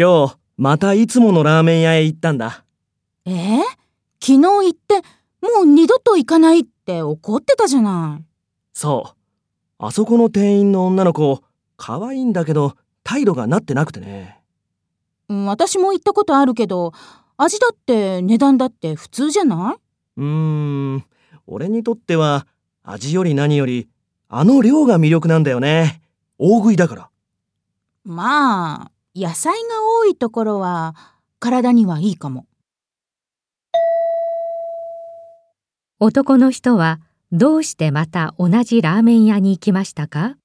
今日、またいつものラーメン屋へ行ったんだ。えー、昨日行って、もう二度と行かないって怒ってたじゃない。そう。あそこの店員の女の子、可愛いんだけど、態度がなってなくてね。私も行ったことあるけど、味だって値段だって普通じゃない？うーん、俺にとっては、味より何より、あの量が魅力なんだよね。大食いだから。まあ、野菜が多いところは、体にはいいかも。男の人はどうしてまた同じラーメン屋に行きましたか？